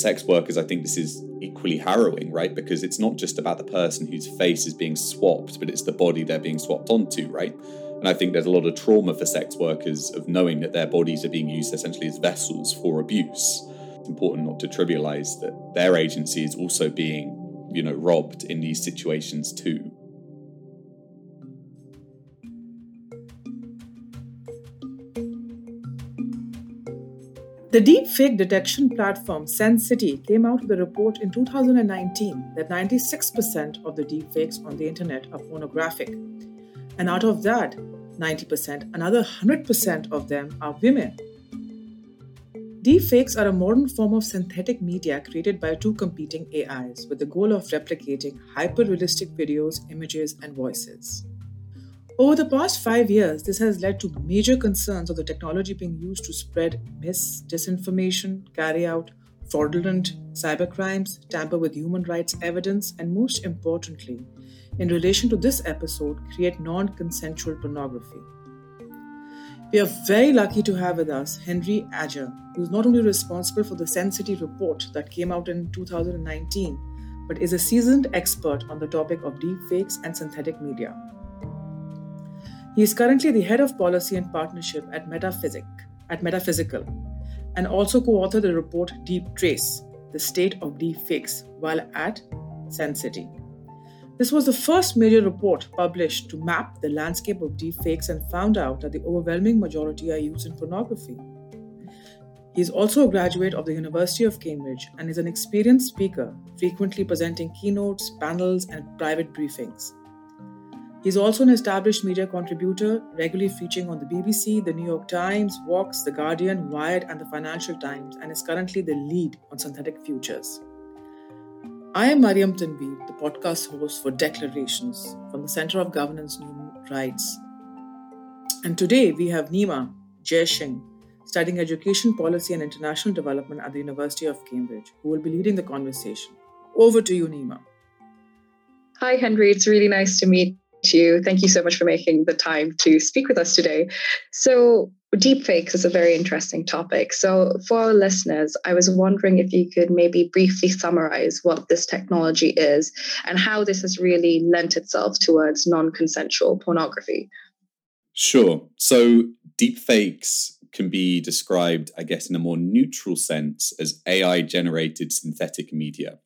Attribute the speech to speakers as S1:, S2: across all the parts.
S1: sex workers, I think this is equally harrowing, right? Because it's not just about the person whose face is being swapped, but it's the body they're being swapped onto, right? And I think there's a lot of trauma for sex workers of knowing that their bodies are being used essentially as vessels for abuse. It's important not to trivialize that their agency is also being, you know, robbed in these situations too.
S2: The deepfake detection platform Sensity came out with a report in 2019 that 96% of the deepfakes on the internet are pornographic. And out of that 90%, another 100% of them are women. Deepfakes are a modern form of synthetic media created by two competing AIs with the goal of replicating hyper realistic videos, images, and voices. Over the past five years, this has led to major concerns of the technology being used to spread mis, disinformation, carry out fraudulent cybercrimes, tamper with human rights evidence, and most importantly, in relation to this episode, create non consensual pornography. We are very lucky to have with us Henry Ajder, who is not only responsible for the Sensity report that came out in 2019, but is a seasoned expert on the topic of deepfakes and synthetic media. He is currently the head of policy and partnership at Metaphysic, at Metaphysical, and also co-authored the report Deep Trace: The State of Deepfakes while at Sensity. This was the first major report published to map the landscape of deepfakes and found out that the overwhelming majority are used in pornography. He is also a graduate of the University of Cambridge and is an experienced speaker, frequently presenting keynotes, panels, and private briefings. He's also an established media contributor, regularly featuring on the BBC, the New York Times, Vox, The Guardian, Wired, and the Financial Times, and is currently the lead on synthetic futures. I am Mariam Tanveer, the podcast host for Declarations from the Center of Governance Human Rights. And today we have Nima Jaisingh, studying education policy and international development at the University of Cambridge, who will be leading the conversation. Over to you, Nima.
S3: Hi, Henry. It's really nice to meet you. Thank you so much for making the time to speak with us today. So, deepfakes is a very interesting topic. So, for our listeners, I was wondering if you could maybe briefly summarize what this technology is and how this has really lent itself towards non consensual pornography.
S1: Sure. So, deepfakes can be described, I guess, in a more neutral sense as AI generated synthetic media.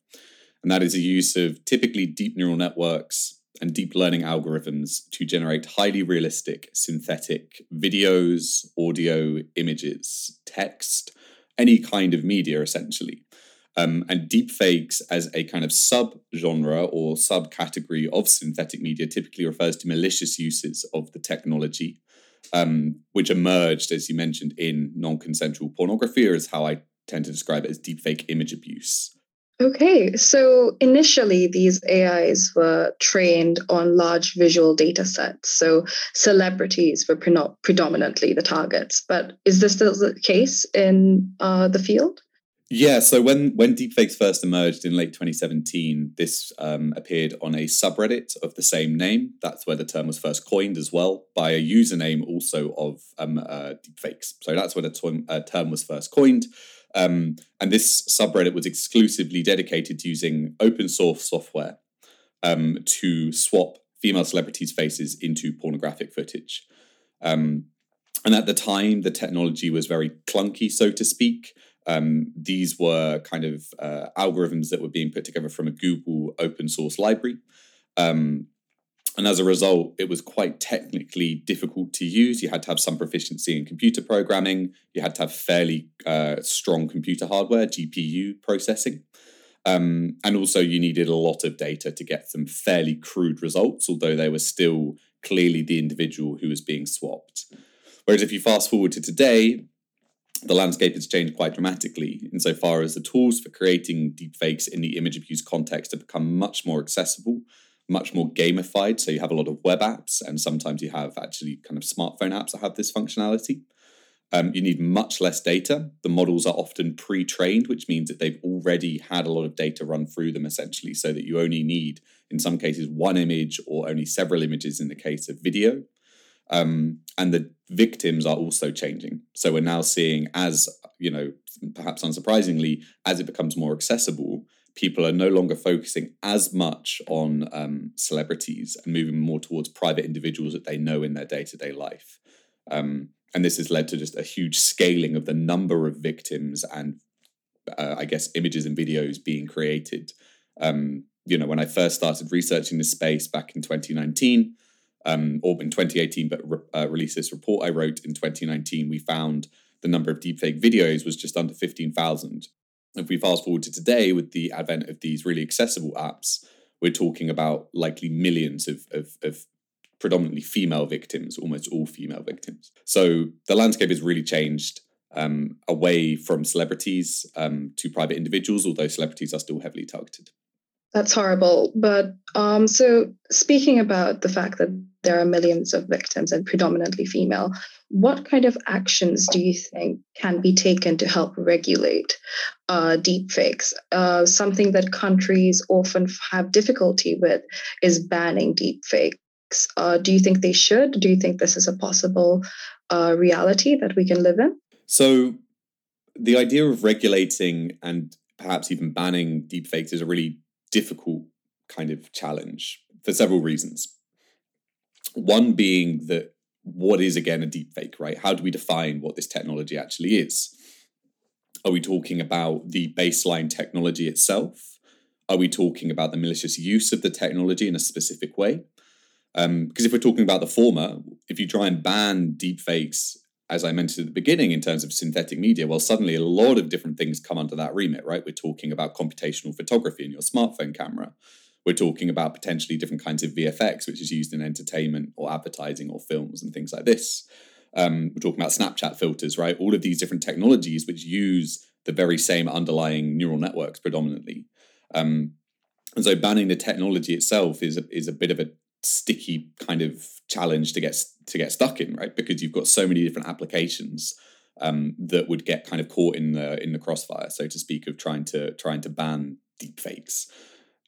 S1: And that is a use of typically deep neural networks and deep learning algorithms to generate highly realistic synthetic videos, audio, images, text, any kind of media essentially. Um, and deepfakes as a kind of sub-genre or subcategory of synthetic media typically refers to malicious uses of the technology, um, which emerged, as you mentioned, in non-consensual pornography, or is how I tend to describe it as deepfake image abuse.
S3: Okay, so initially these AIs were trained on large visual data sets. So celebrities were pre- predominantly the targets. But is this still the case in uh, the field?
S1: Yeah, so when when deepfakes first emerged in late 2017, this um, appeared on a subreddit of the same name. That's where the term was first coined as well by a username also of um, uh, deepfakes. So that's where the term, uh, term was first coined. Um, and this subreddit was exclusively dedicated to using open source software um, to swap female celebrities' faces into pornographic footage. Um, and at the time, the technology was very clunky, so to speak. Um, these were kind of uh, algorithms that were being put together from a Google open source library. Um, and as a result, it was quite technically difficult to use. You had to have some proficiency in computer programming. You had to have fairly uh, strong computer hardware, GPU processing. Um, and also, you needed a lot of data to get some fairly crude results, although they were still clearly the individual who was being swapped. Whereas if you fast forward to today, the landscape has changed quite dramatically insofar as the tools for creating deepfakes in the image abuse context have become much more accessible much more gamified. So you have a lot of web apps, and sometimes you have actually kind of smartphone apps that have this functionality. Um, you need much less data. The models are often pre trained, which means that they've already had a lot of data run through them essentially, so that you only need, in some cases, one image or only several images in the case of video. Um, and the victims are also changing. So we're now seeing, as you know, perhaps unsurprisingly, as it becomes more accessible, people are no longer focusing as much on um, celebrities and moving more towards private individuals that they know in their day to day life. Um, and this has led to just a huge scaling of the number of victims and, uh, I guess, images and videos being created. Um, you know, when I first started researching this space back in 2019, um, or in 2018, but re- uh, released this report I wrote in 2019, we found the number of deepfake videos was just under 15,000 if we fast forward to today with the advent of these really accessible apps, we're talking about likely millions of, of, of predominantly female victims, almost all female victims. So the landscape has really changed um, away from celebrities um, to private individuals, although celebrities are still heavily targeted.
S3: That's horrible. But um, so, speaking about the fact that there are millions of victims and predominantly female, what kind of actions do you think can be taken to help regulate uh, deepfakes? Uh, something that countries often have difficulty with is banning deepfakes. Uh, do you think they should? Do you think this is a possible uh, reality that we can live in?
S1: So, the idea of regulating and perhaps even banning deepfakes is a really difficult kind of challenge for several reasons. One being that what is again a deepfake, right? How do we define what this technology actually is? Are we talking about the baseline technology itself? Are we talking about the malicious use of the technology in a specific way? Um, because if we're talking about the former, if you try and ban deepfakes, as I mentioned at the beginning, in terms of synthetic media, well, suddenly a lot of different things come under that remit, right? We're talking about computational photography in your smartphone camera. We're talking about potentially different kinds of VFX, which is used in entertainment or advertising or films and things like this. Um, we're talking about Snapchat filters, right? All of these different technologies which use the very same underlying neural networks predominantly. Um, and so banning the technology itself is a, is a bit of a sticky kind of challenge to get to get stuck in, right? Because you've got so many different applications um, that would get kind of caught in the in the crossfire, so to speak, of trying to trying to ban deepfakes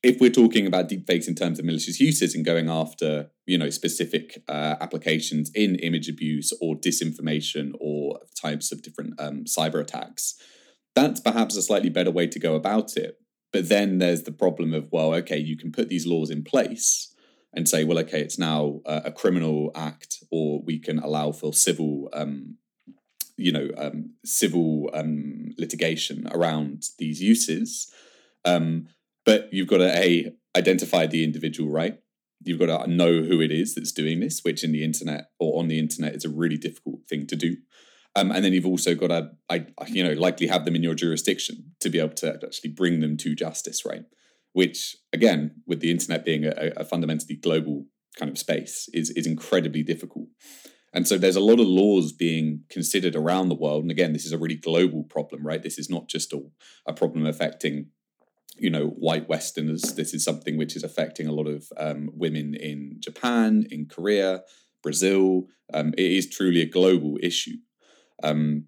S1: if we're talking about deepfakes in terms of malicious uses and going after you know specific uh, applications in image abuse or disinformation or types of different um, cyber attacks that's perhaps a slightly better way to go about it but then there's the problem of well okay you can put these laws in place and say well okay it's now uh, a criminal act or we can allow for civil um, you know um, civil um, litigation around these uses um, but you've got to a identify the individual, right? You've got to know who it is that's doing this, which in the internet or on the internet is a really difficult thing to do. Um, and then you've also got to, I, you know, likely have them in your jurisdiction to be able to actually bring them to justice, right? Which, again, with the internet being a, a fundamentally global kind of space, is is incredibly difficult. And so there's a lot of laws being considered around the world. And again, this is a really global problem, right? This is not just a, a problem affecting you know white westerners this is something which is affecting a lot of um, women in japan in korea brazil um, it is truly a global issue um,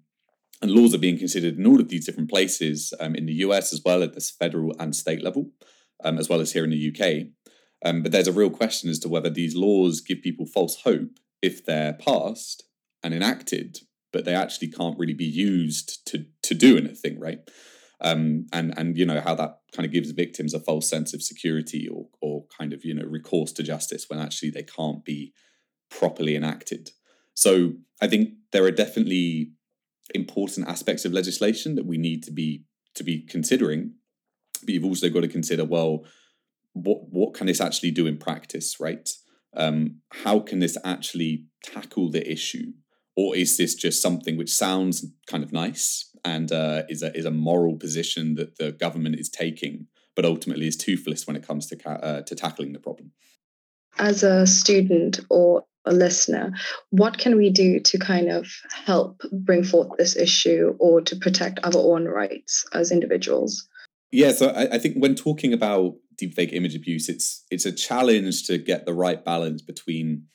S1: and laws are being considered in all of these different places um, in the us as well at this federal and state level um, as well as here in the uk um, but there's a real question as to whether these laws give people false hope if they're passed and enacted but they actually can't really be used to to do anything right? Um, and and you know how that kind of gives victims a false sense of security or or kind of you know recourse to justice when actually they can't be properly enacted. So I think there are definitely important aspects of legislation that we need to be to be considering, but you've also got to consider well, what what can this actually do in practice, right? Um, how can this actually tackle the issue, or is this just something which sounds kind of nice and uh, is a is a moral position that the government is taking, but ultimately is toothless when it comes to ca- uh, to tackling the problem.
S3: As a student or a listener, what can we do to kind of help bring forth this issue or to protect our own rights as individuals?
S1: Yeah, so I, I think when talking about deepfake image abuse, it's it's a challenge to get the right balance between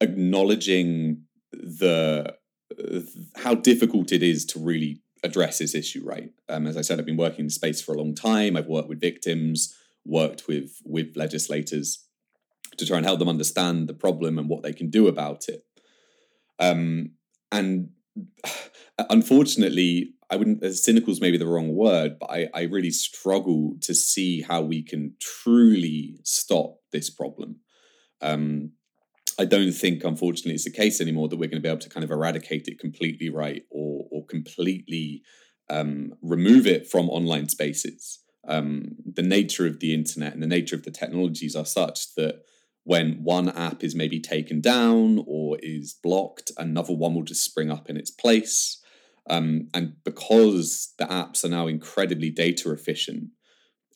S1: acknowledging the uh, how difficult it is to really address this issue right. Um, as I said, I've been working in space for a long time. I've worked with victims, worked with with legislators to try and help them understand the problem and what they can do about it. Um, and unfortunately, I wouldn't cynical is maybe the wrong word, but I, I really struggle to see how we can truly stop this problem. Um, I don't think, unfortunately, it's the case anymore that we're going to be able to kind of eradicate it completely, right, or or completely um, remove it from online spaces. Um, the nature of the internet and the nature of the technologies are such that when one app is maybe taken down or is blocked, another one will just spring up in its place. Um, and because the apps are now incredibly data efficient,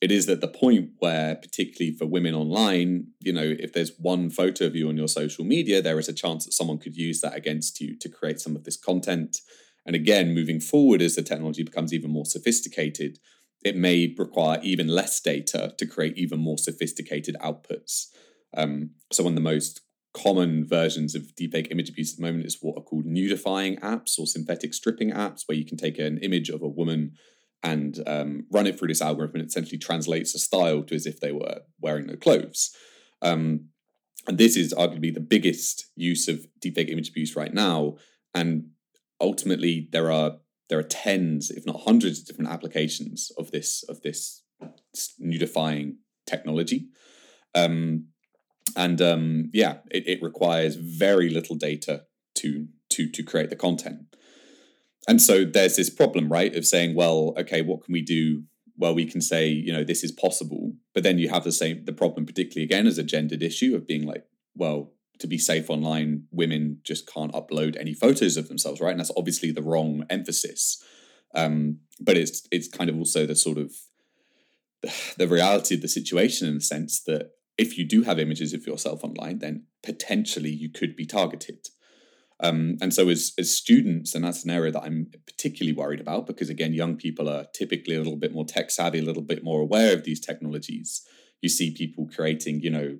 S1: it is at the point where, particularly for women online, you know, if there's one photo of you on your social media, there is a chance that someone could use that against you to create some of this content. And again, moving forward as the technology becomes even more sophisticated, it may require even less data to create even more sophisticated outputs. Um, so, one of the most common versions of deepfake image abuse at the moment is what are called nudifying apps or synthetic stripping apps, where you can take an image of a woman and um, run it through this algorithm and it essentially translates the style to as if they were wearing no clothes. Um, and this is arguably the biggest use of deepfake image abuse right now. And ultimately, there are there are tens, if not hundreds, of different applications of this of this nudifying technology. Um, and um, yeah, it, it requires very little data to to to create the content. And so there's this problem, right, of saying, well, okay, what can we do? Well, we can say, you know, this is possible, but then you have the same the problem, particularly again as a gendered issue of being like, well, to be safe online, women just can't upload any photos of themselves, right? And that's obviously the wrong emphasis. Um, but it's it's kind of also the sort of the reality of the situation in the sense that if you do have images of yourself online, then potentially you could be targeted. Um, and so, as, as students, and that's an area that I'm particularly worried about because, again, young people are typically a little bit more tech savvy, a little bit more aware of these technologies. You see people creating, you know,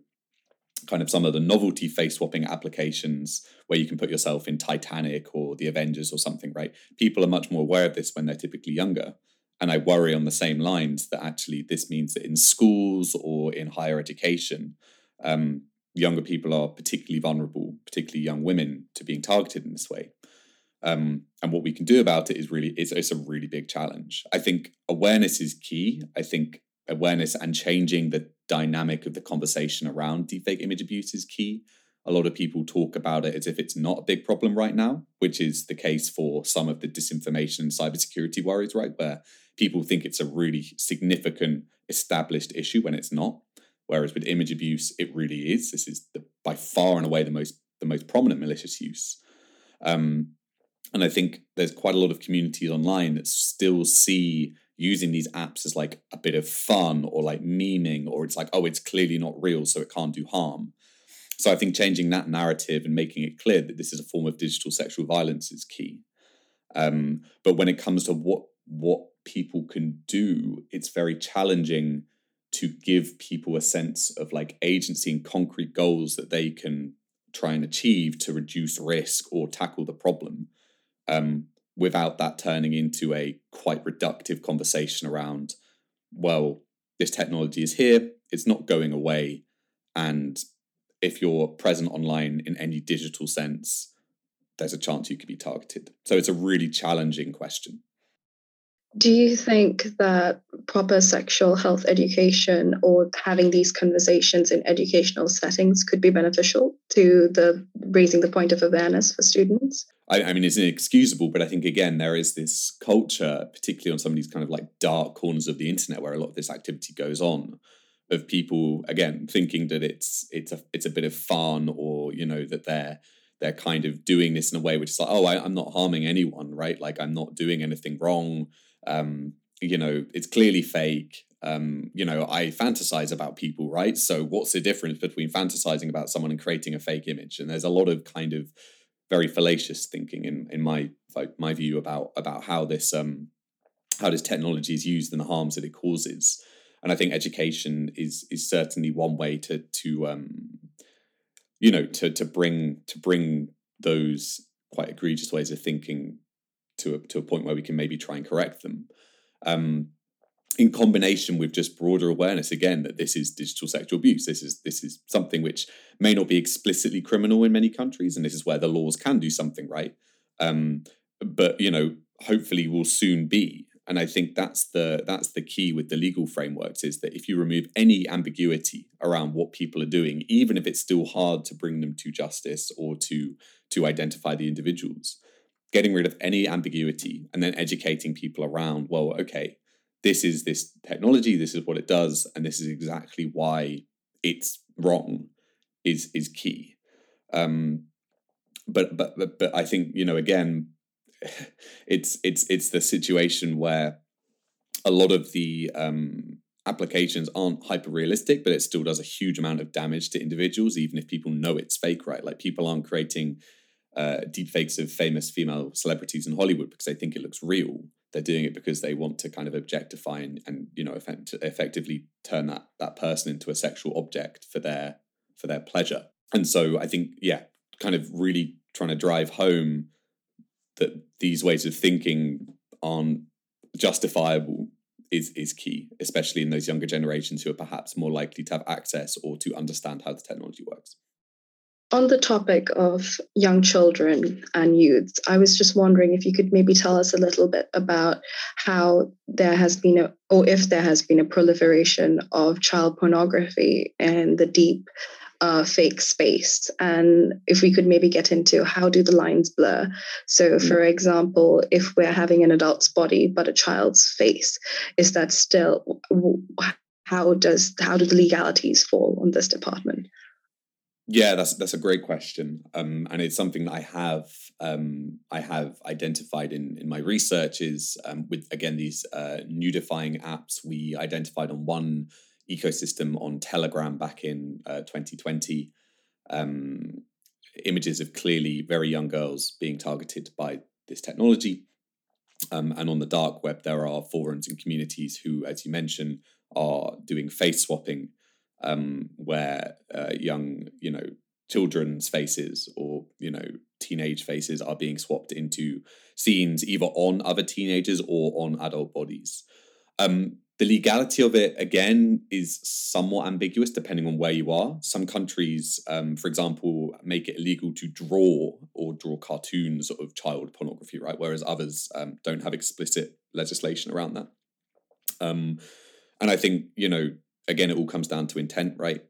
S1: kind of some of the novelty face swapping applications where you can put yourself in Titanic or the Avengers or something, right? People are much more aware of this when they're typically younger. And I worry on the same lines that actually this means that in schools or in higher education, um, younger people are particularly vulnerable, particularly young women, to being targeted in this way. Um, and what we can do about it is really it's, it's a really big challenge. I think awareness is key. I think awareness and changing the dynamic of the conversation around deepfake image abuse is key. A lot of people talk about it as if it's not a big problem right now, which is the case for some of the disinformation and cybersecurity worries, right? Where people think it's a really significant established issue when it's not. Whereas with image abuse, it really is. This is the, by far and away the most the most prominent malicious use. Um, and I think there's quite a lot of communities online that still see using these apps as like a bit of fun or like memeing, or it's like, oh, it's clearly not real, so it can't do harm. So I think changing that narrative and making it clear that this is a form of digital sexual violence is key. Um, but when it comes to what what people can do, it's very challenging to give people a sense of like agency and concrete goals that they can try and achieve to reduce risk or tackle the problem um, without that turning into a quite reductive conversation around, well, this technology is here, it's not going away. And if you're present online in any digital sense, there's a chance you could be targeted. So it's a really challenging question.
S3: Do you think that proper sexual health education or having these conversations in educational settings could be beneficial to the raising the point of awareness for students?
S1: I, I mean, it's inexcusable, but I think again there is this culture, particularly on some of these kind of like dark corners of the internet, where a lot of this activity goes on, of people again thinking that it's it's a it's a bit of fun, or you know that they're they're kind of doing this in a way which is like, oh, I, I'm not harming anyone, right? Like I'm not doing anything wrong um, you know, it's clearly fake. Um, you know, I fantasize about people, right? So what's the difference between fantasizing about someone and creating a fake image? And there's a lot of kind of very fallacious thinking in in my my view about about how this um how this technology is used and the harms that it causes. And I think education is is certainly one way to to um you know to to bring to bring those quite egregious ways of thinking to a, to a point where we can maybe try and correct them. Um, in combination with just broader awareness again that this is digital sexual abuse this is this is something which may not be explicitly criminal in many countries and this is where the laws can do something right um, but you know hopefully will soon be. And I think that's the that's the key with the legal frameworks is that if you remove any ambiguity around what people are doing, even if it's still hard to bring them to justice or to to identify the individuals, getting rid of any ambiguity and then educating people around, well, okay, this is this technology, this is what it does, and this is exactly why it's wrong is is key. Um, but but but but I think you know again, it's it's it's the situation where a lot of the um, applications aren't hyper realistic, but it still does a huge amount of damage to individuals, even if people know it's fake, right? Like people aren't creating uh, deepfakes of famous female celebrities in Hollywood because they think it looks real. They're doing it because they want to kind of objectify and, and you know effect- effectively turn that that person into a sexual object for their for their pleasure. And so I think yeah, kind of really trying to drive home that these ways of thinking aren't justifiable is is key, especially in those younger generations who are perhaps more likely to have access or to understand how the technology works.
S3: On the topic of young children and youths, I was just wondering if you could maybe tell us a little bit about how there has been a, or if there has been a proliferation of child pornography and the deep uh, fake space. And if we could maybe get into how do the lines blur? So, mm. for example, if we're having an adult's body but a child's face, is that still how does how do the legalities fall on this department?
S1: Yeah, that's that's a great question, um, and it's something that I have um, I have identified in in my research. Is um, with again these uh, nudifying apps. We identified on one ecosystem on Telegram back in uh, 2020. Um, images of clearly very young girls being targeted by this technology. Um, and on the dark web, there are forums and communities who, as you mentioned, are doing face swapping, um, where uh, young, you know, children's faces or you know teenage faces are being swapped into scenes either on other teenagers or on adult bodies. Um, the legality of it, again, is somewhat ambiguous depending on where you are. Some countries, um, for example, make it illegal to draw or draw cartoons of child pornography, right? Whereas others um, don't have explicit legislation around that. Um, and I think, you know, again, it all comes down to intent, right?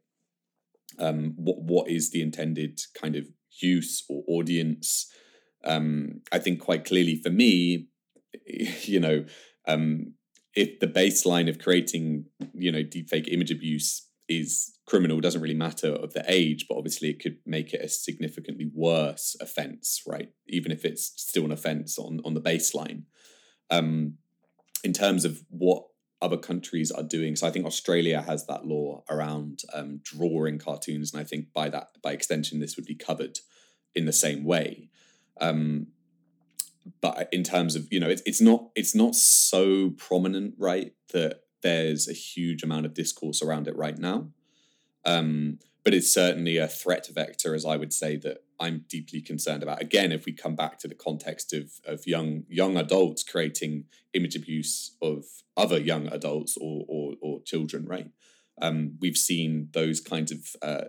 S1: Um, what what is the intended kind of use or audience? Um, I think quite clearly for me, you know, um, if the baseline of creating, you know, deepfake image abuse is criminal, doesn't really matter of the age, but obviously it could make it a significantly worse offense, right? Even if it's still an offense on on the baseline. Um, in terms of what other countries are doing, so I think Australia has that law around um, drawing cartoons, and I think by that by extension this would be covered in the same way. Um, but in terms of you know it's, it's not it's not so prominent right that there's a huge amount of discourse around it right now. Um, but it's certainly a threat vector as i would say that i'm deeply concerned about. Again if we come back to the context of of young young adults creating image abuse of other young adults or or, or children right? Um, we've seen those kinds of uh,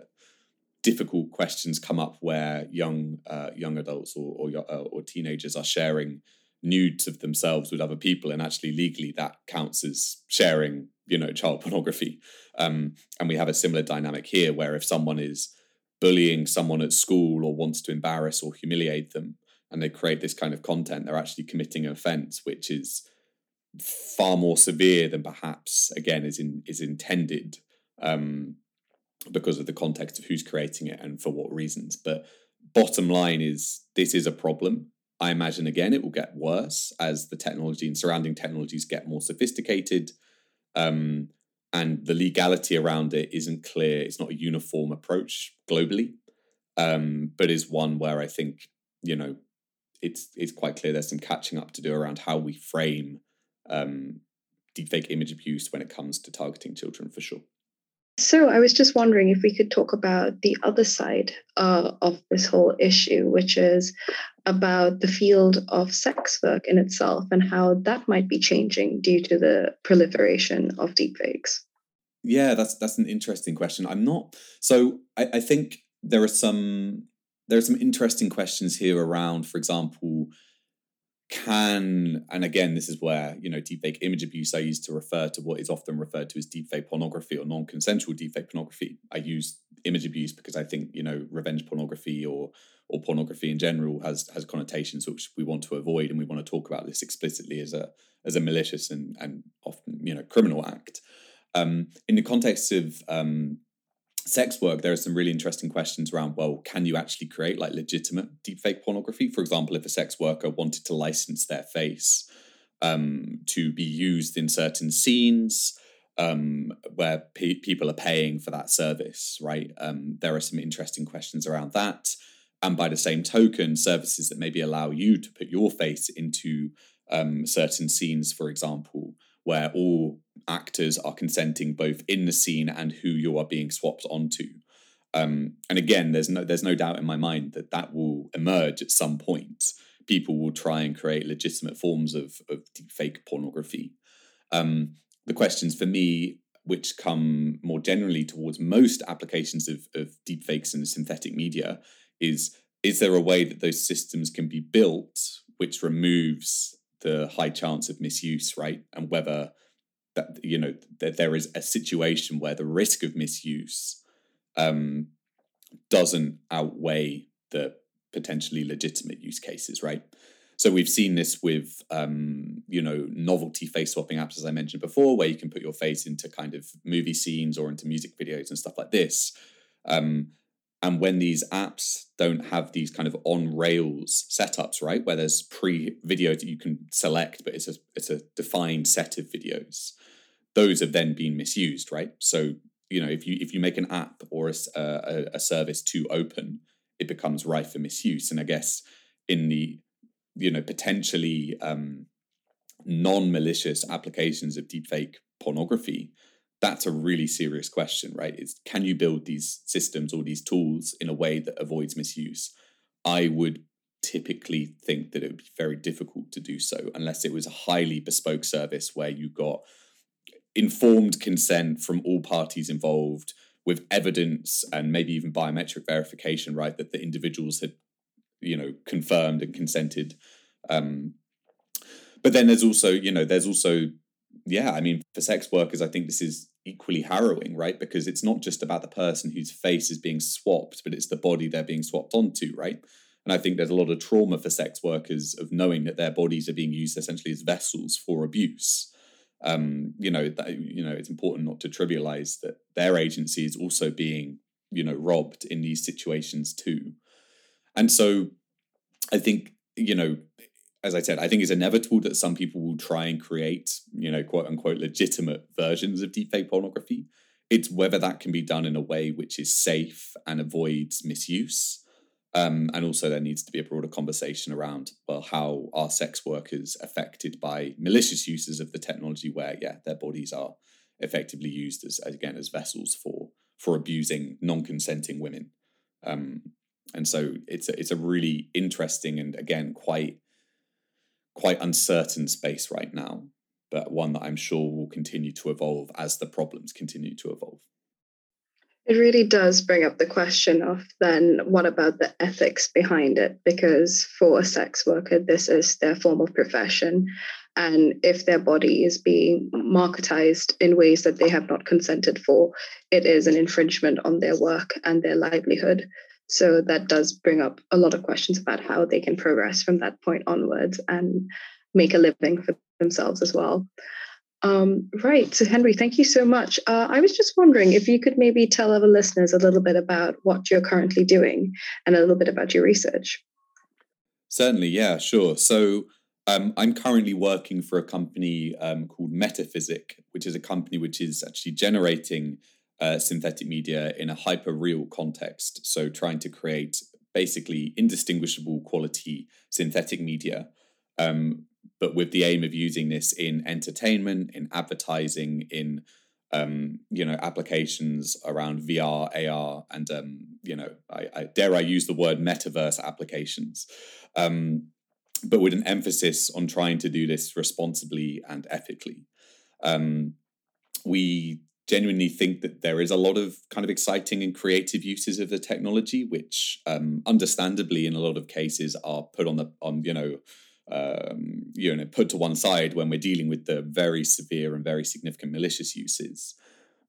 S1: difficult questions come up where young uh, young adults or or, uh, or teenagers are sharing nudes of themselves with other people, and actually legally that counts as sharing, you know, child pornography. Um, and we have a similar dynamic here, where if someone is bullying someone at school or wants to embarrass or humiliate them, and they create this kind of content, they're actually committing an offence, which is far more severe than perhaps again is in is intended. Um, because of the context of who's creating it and for what reasons. But bottom line is this is a problem. I imagine again it will get worse as the technology and surrounding technologies get more sophisticated. Um, and the legality around it isn't clear. It's not a uniform approach globally, um, but is one where I think you know it's it's quite clear there's some catching up to do around how we frame um, deepfake image abuse when it comes to targeting children for sure.
S3: So I was just wondering if we could talk about the other side uh, of this whole issue, which is about the field of sex work in itself and how that might be changing due to the proliferation of deepfakes.
S1: Yeah, that's that's an interesting question. I'm not so I, I think there are some there are some interesting questions here around, for example, can and again this is where you know deepfake image abuse i use to refer to what is often referred to as deepfake pornography or non-consensual deepfake pornography. I use image abuse because i think you know revenge pornography or or pornography in general has has connotations which we want to avoid and we want to talk about this explicitly as a as a malicious and and often you know criminal act. Um, in the context of um, sex work, there are some really interesting questions around well, can you actually create like legitimate deepfake pornography? For example, if a sex worker wanted to license their face um, to be used in certain scenes um, where pe- people are paying for that service, right? Um, there are some interesting questions around that. And by the same token, services that maybe allow you to put your face into um, certain scenes, for example, where all actors are consenting both in the scene and who you are being swapped onto. Um, and again, there's no there's no doubt in my mind that that will emerge at some point. People will try and create legitimate forms of of fake pornography. Um, the questions for me, which come more generally towards most applications of of deepfakes and synthetic media, is is there a way that those systems can be built which removes the high chance of misuse, right? And whether that you know that there is a situation where the risk of misuse um, doesn't outweigh the potentially legitimate use cases, right? So we've seen this with um, you know novelty face swapping apps, as I mentioned before, where you can put your face into kind of movie scenes or into music videos and stuff like this. Um, and when these apps don't have these kind of on rails setups, right, where there's pre video that you can select, but it's a it's a defined set of videos, those have then been misused, right? So you know if you if you make an app or a, a, a service too open, it becomes rife for misuse. And I guess in the you know potentially um, non malicious applications of deepfake pornography, that's a really serious question, right? Is can you build these systems or these tools in a way that avoids misuse? I would typically think that it would be very difficult to do so unless it was a highly bespoke service where you got informed consent from all parties involved with evidence and maybe even biometric verification, right? That the individuals had, you know, confirmed and consented. Um, but then there's also, you know, there's also yeah, I mean, for sex workers, I think this is equally harrowing, right? Because it's not just about the person whose face is being swapped, but it's the body they're being swapped onto, right? And I think there's a lot of trauma for sex workers of knowing that their bodies are being used essentially as vessels for abuse. Um, you know, that, you know, it's important not to trivialize that their agency is also being, you know, robbed in these situations too. And so I think, you know, as I said, I think it's inevitable that some people will try and create, you know, quote unquote, legitimate versions of deepfake pornography. It's whether that can be done in a way which is safe and avoids misuse. Um, and also, there needs to be a broader conversation around, well, how are sex workers affected by malicious uses of the technology where, yeah, their bodies are effectively used as, again, as vessels for for abusing non-consenting women. Um, and so it's a, it's a really interesting and again quite quite uncertain space right now, but one that I'm sure will continue to evolve as the problems continue to evolve.
S3: It really does bring up the question of then what about the ethics behind it? Because for a sex worker, this is their form of profession. And if their body is being marketized in ways that they have not consented for, it is an infringement on their work and their livelihood. So that does bring up a lot of questions about how they can progress from that point onwards and make a living for themselves as well. Um, right. So, Henry, thank you so much. Uh, I was just wondering if you could maybe tell our listeners a little bit about what you're currently doing and a little bit about your research.
S1: Certainly. Yeah, sure. So, um, I'm currently working for a company um, called Metaphysic, which is a company which is actually generating uh, synthetic media in a hyper real context. So, trying to create basically indistinguishable quality synthetic media, um, but with the aim of using this in entertainment, in advertising, in um, you know applications around VR, AR, and um, you know, I, I, dare I use the word metaverse applications, um, but with an emphasis on trying to do this responsibly and ethically. Um, we genuinely think that there is a lot of kind of exciting and creative uses of the technology, which um, understandably in a lot of cases are put on the on you know um, you know put to one side when we're dealing with the very severe and very significant malicious uses.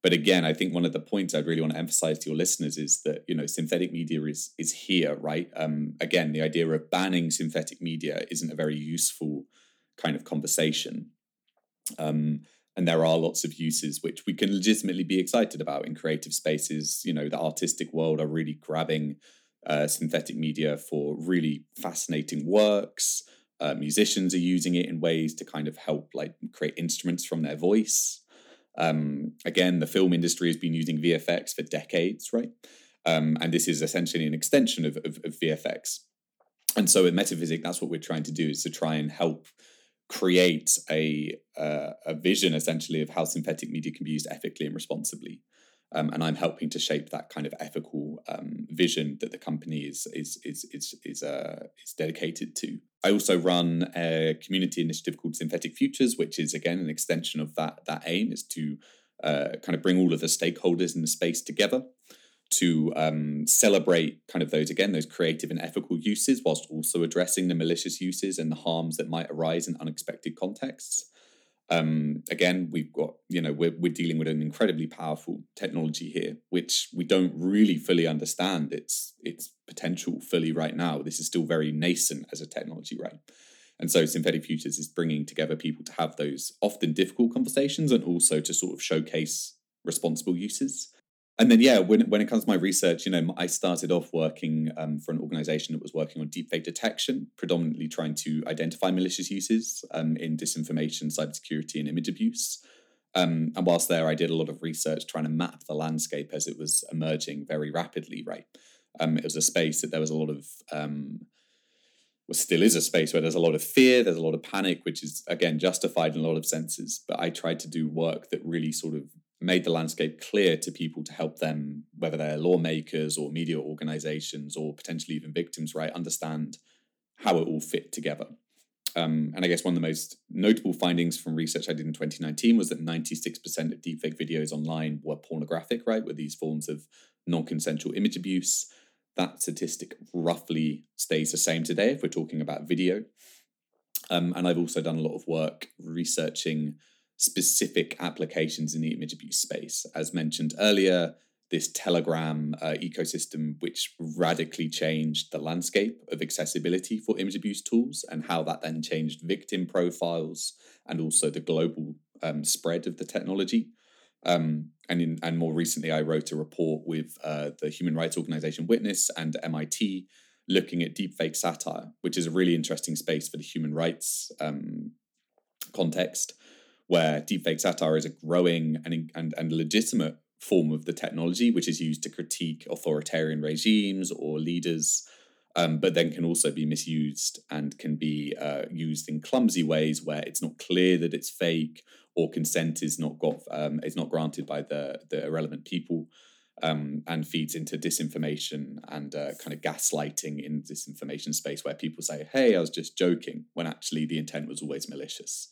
S1: But again, I think one of the points I'd really want to emphasize to your listeners is that you know synthetic media is is here, right? Um, again, the idea of banning synthetic media isn't a very useful kind of conversation. Um, and there are lots of uses which we can legitimately be excited about in creative spaces. You know, the artistic world are really grabbing uh, synthetic media for really fascinating works. Uh, musicians are using it in ways to kind of help like create instruments from their voice. Um, again, the film industry has been using VFX for decades, right? Um, and this is essentially an extension of, of, of VFX. And so at Metaphysic, that's what we're trying to do is to try and help create a, uh, a vision essentially of how synthetic media can be used ethically and responsibly. Um, and I'm helping to shape that kind of ethical um, vision that the company is is is is is, uh, is dedicated to. I also run a community initiative called Synthetic Futures, which is again an extension of that that aim is to uh, kind of bring all of the stakeholders in the space together to um, celebrate kind of those again those creative and ethical uses whilst also addressing the malicious uses and the harms that might arise in unexpected contexts um, again, we've got, you know, we're, we're dealing with an incredibly powerful technology here, which we don't really fully understand its its potential fully right now. This is still very nascent as a technology, right? And so Synthetic Futures is bringing together people to have those often difficult conversations and also to sort of showcase responsible uses and then yeah when, when it comes to my research you know i started off working um, for an organization that was working on deepfake detection predominantly trying to identify malicious uses um, in disinformation cybersecurity and image abuse um, and whilst there i did a lot of research trying to map the landscape as it was emerging very rapidly right um, it was a space that there was a lot of um, well, still is a space where there's a lot of fear, there's a lot of panic, which is again justified in a lot of senses. But I tried to do work that really sort of made the landscape clear to people to help them, whether they're lawmakers or media organizations or potentially even victims, right, understand how it all fit together. Um, and I guess one of the most notable findings from research I did in 2019 was that 96% of deepfake videos online were pornographic, right, with these forms of non consensual image abuse. That statistic roughly stays the same today if we're talking about video. Um, and I've also done a lot of work researching specific applications in the image abuse space. As mentioned earlier, this Telegram uh, ecosystem, which radically changed the landscape of accessibility for image abuse tools, and how that then changed victim profiles and also the global um, spread of the technology. Um, and in, and more recently, I wrote a report with uh, the human rights organization Witness and MIT, looking at deepfake satire, which is a really interesting space for the human rights um, context where deepfake satire is a growing and, and, and legitimate form of the technology, which is used to critique authoritarian regimes or leaders, um, but then can also be misused and can be uh, used in clumsy ways where it's not clear that it's fake or consent is not got um, is not granted by the the irrelevant people. Um, and feeds into disinformation and uh, kind of gaslighting in disinformation space where people say, "Hey, I was just joking," when actually the intent was always malicious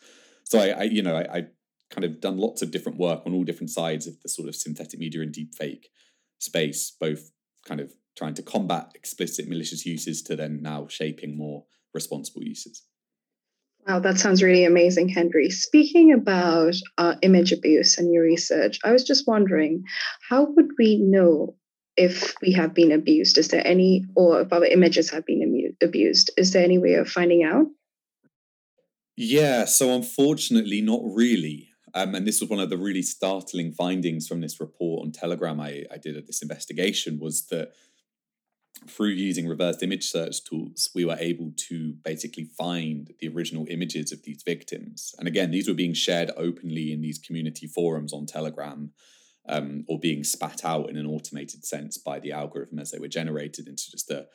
S1: so I, I you know, I, I, kind of done lots of different work on all different sides of the sort of synthetic media and deep fake space, both kind of trying to combat explicit malicious uses to then now shaping more responsible uses.
S3: Wow, that sounds really amazing, Henry. Speaking about uh, image abuse and your research, I was just wondering, how would we know if we have been abused? Is there any, or if our images have been abused? Is there any way of finding out?
S1: Yeah, so unfortunately, not really. Um, and this was one of the really startling findings from this report on Telegram I, I did at this investigation was that through using reverse image search tools, we were able to basically find the original images of these victims. And again, these were being shared openly in these community forums on Telegram um, or being spat out in an automated sense by the algorithm as they were generated into just a,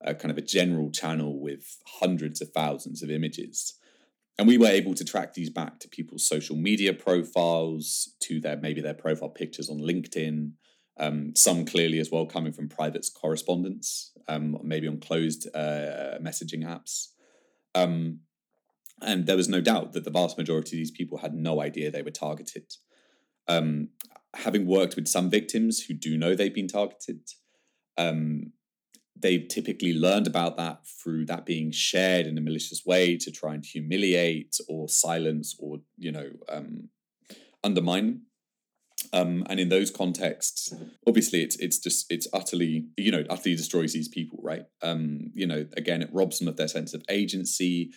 S1: a kind of a general channel with hundreds of thousands of images and we were able to track these back to people's social media profiles, to their maybe their profile pictures on LinkedIn. Um, some clearly as well coming from private correspondence, um, maybe on closed uh, messaging apps. Um, and there was no doubt that the vast majority of these people had no idea they were targeted. Um, having worked with some victims who do know they've been targeted, um, they've typically learned about that through that being shared in a malicious way to try and humiliate or silence or you know um, undermine. Um, and in those contexts obviously it's it's just it's utterly you know utterly destroys these people right? Um, you know again it robs them of their sense of agency.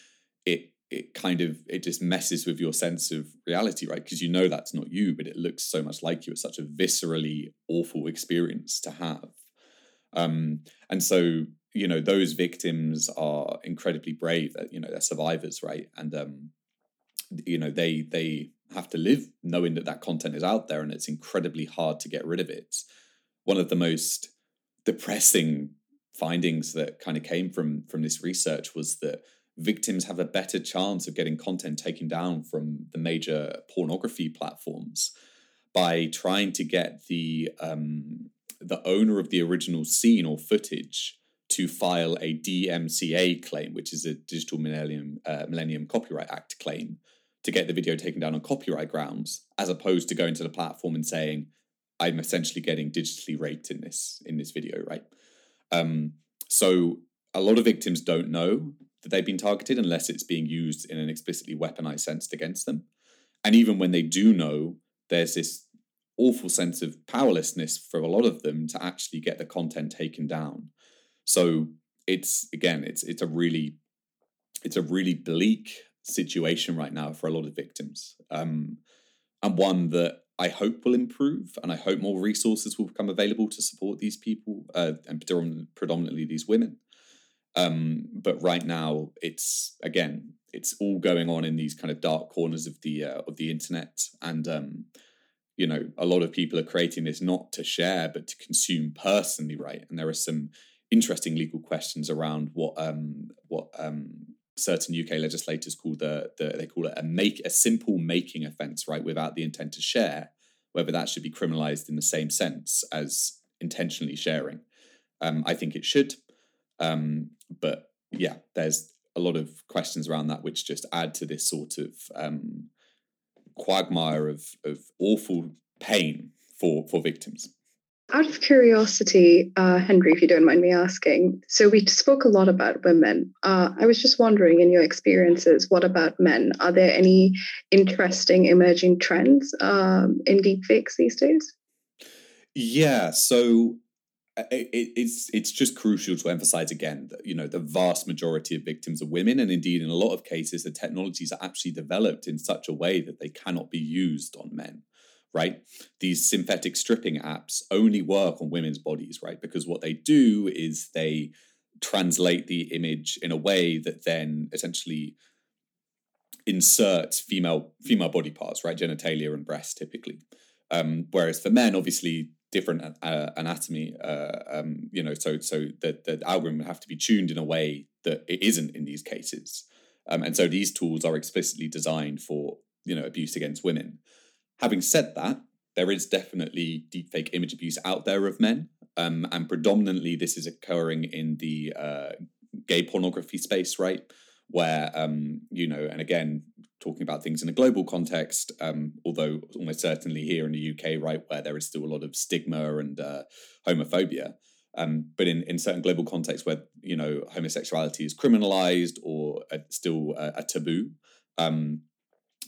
S1: It it kind of it just messes with your sense of reality right? Because you know that's not you but it looks so much like you. It's such a viscerally awful experience to have um, and so you know those victims are incredibly brave you know they're survivors right? And um, you know they they have to live knowing that that content is out there and it's incredibly hard to get rid of it. One of the most depressing findings that kind of came from from this research was that victims have a better chance of getting content taken down from the major pornography platforms by trying to get the um, the owner of the original scene or footage to file a DMCA claim, which is a Digital Millennium uh, Millennium Copyright Act claim, to get the video taken down on copyright grounds, as opposed to going to the platform and saying, "I'm essentially getting digitally raped in this in this video." Right. Um, so a lot of victims don't know that they've been targeted unless it's being used in an explicitly weaponized sense against them. And even when they do know, there's this awful sense of powerlessness for a lot of them to actually get the content taken down. So it's again, it's it's a really it's a really bleak situation right now for a lot of victims, um, and one that I hope will improve, and I hope more resources will become available to support these people, uh, and predominantly these women. Um, but right now, it's again, it's all going on in these kind of dark corners of the uh, of the internet, and um, you know, a lot of people are creating this not to share but to consume personally, right? And there are some interesting legal questions around what um, what um, certain UK legislators call the, the they call it a make a simple making offence, right, without the intent to share, whether that should be criminalised in the same sense as intentionally sharing. Um, I think it should. Um, but yeah, there's a lot of questions around that which just add to this sort of um, quagmire of of awful pain for for victims.
S3: Out of curiosity, uh, Henry, if you don't mind me asking, so we spoke a lot about women. Uh, I was just wondering, in your experiences, what about men? Are there any interesting emerging trends um, in deepfakes these days?
S1: Yeah, so it, it's it's just crucial to emphasize again that you know the vast majority of victims are women, and indeed in a lot of cases the technologies are actually developed in such a way that they cannot be used on men. Right, these synthetic stripping apps only work on women's bodies, right? Because what they do is they translate the image in a way that then essentially inserts female female body parts, right, genitalia and breasts typically. Um, whereas for men, obviously different uh, anatomy. Uh, um, you know, so so the the algorithm would have to be tuned in a way that it isn't in these cases. Um, and so these tools are explicitly designed for you know abuse against women. Having said that, there is definitely deepfake image abuse out there of men, um, and predominantly this is occurring in the uh, gay pornography space, right? Where um, you know, and again, talking about things in a global context, um, although almost certainly here in the UK, right, where there is still a lot of stigma and uh, homophobia. Um, but in, in certain global contexts where you know homosexuality is criminalized or uh, still a, a taboo, um,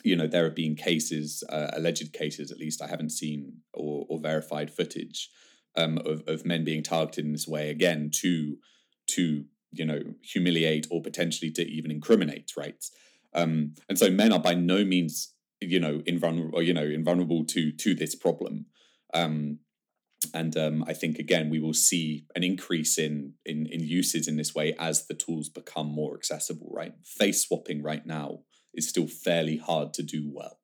S1: you know there have been cases, uh, alleged cases at least I haven't seen or, or verified footage um, of of men being targeted in this way again to to you know humiliate or potentially to even incriminate, right? Um, and so men are by no means, you know, invulnerable, you know, invulnerable to to this problem. Um, and um, I think again we will see an increase in in in in this way as the tools become more accessible. Right, face swapping right now is still fairly hard to do well.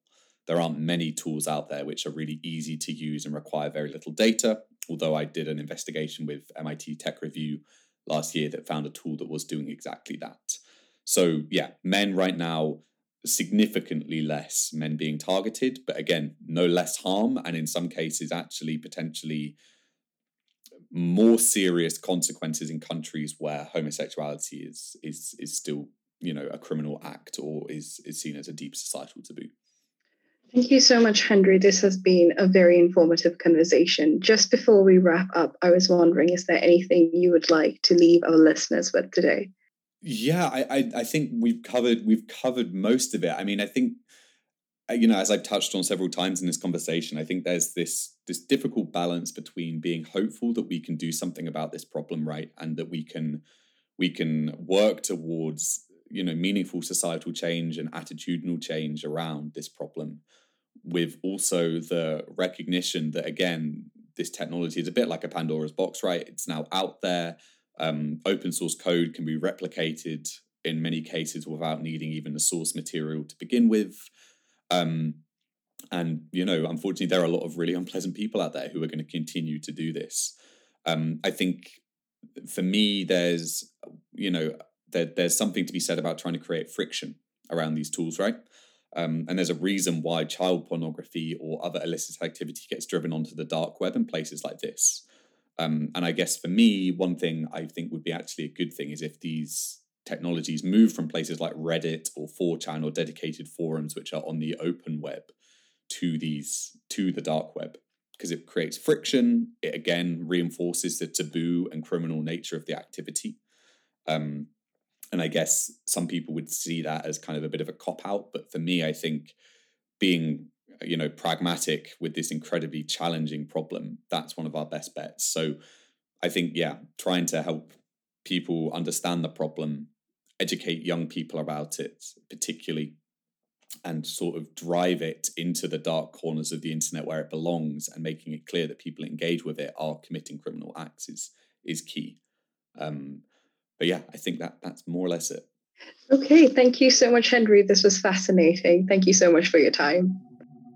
S1: There aren't many tools out there which are really easy to use and require very little data. Although I did an investigation with MIT Tech Review last year that found a tool that was doing exactly that. So yeah, men right now significantly less men being targeted, but again, no less harm, and in some cases, actually potentially more serious consequences in countries where homosexuality is is is still you know a criminal act or is is seen as a deep societal taboo.
S3: Thank you so much, Henry. This has been a very informative conversation. Just before we wrap up, I was wondering is there anything you would like to leave our listeners with today?
S1: Yeah, I, I, I think we've covered we've covered most of it. I mean, I think uh, you know, as I've touched on several times in this conversation, I think there's this this difficult balance between being hopeful that we can do something about this problem, right, and that we can we can work towards you know meaningful societal change and attitudinal change around this problem, with also the recognition that again this technology is a bit like a Pandora's box, right? It's now out there. Um, open source code can be replicated in many cases without needing even the source material to begin with. Um, and you know, unfortunately, there are a lot of really unpleasant people out there who are going to continue to do this. Um, I think for me, there's you know, there, there's something to be said about trying to create friction around these tools, right? Um, and there's a reason why child pornography or other illicit activity gets driven onto the dark web in places like this. Um, and I guess for me, one thing I think would be actually a good thing is if these technologies move from places like Reddit or 4chan or dedicated forums which are on the open web to these to the dark web because it creates friction. It again reinforces the taboo and criminal nature of the activity. Um, and i guess some people would see that as kind of a bit of a cop out but for me i think being you know pragmatic with this incredibly challenging problem that's one of our best bets so i think yeah trying to help people understand the problem educate young people about it, particularly, and sort of drive it into the dark corners of the internet where it belongs, and making it clear that people engage with it are committing criminal acts is is key. Um, but yeah, I think that that's more or less it.
S3: Okay, thank you so much, Henry. This was fascinating. Thank you so much for your time.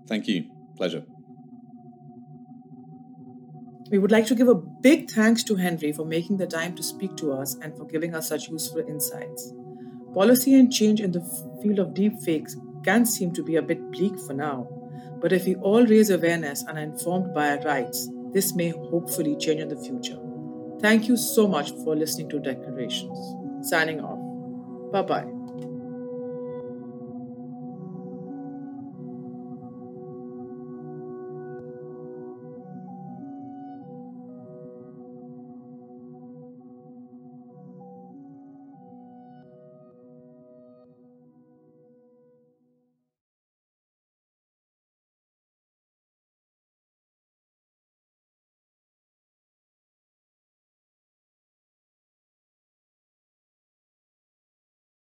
S1: Thank you. Pleasure.
S2: We would like to give a big thanks to Henry for making the time to speak to us and for giving us such useful insights. Policy and change in the field of deepfakes can seem to be a bit bleak for now, but if we all raise awareness and are informed by our rights, this may hopefully change in the future. Thank you so much for listening to Declarations. Signing off. Bye bye.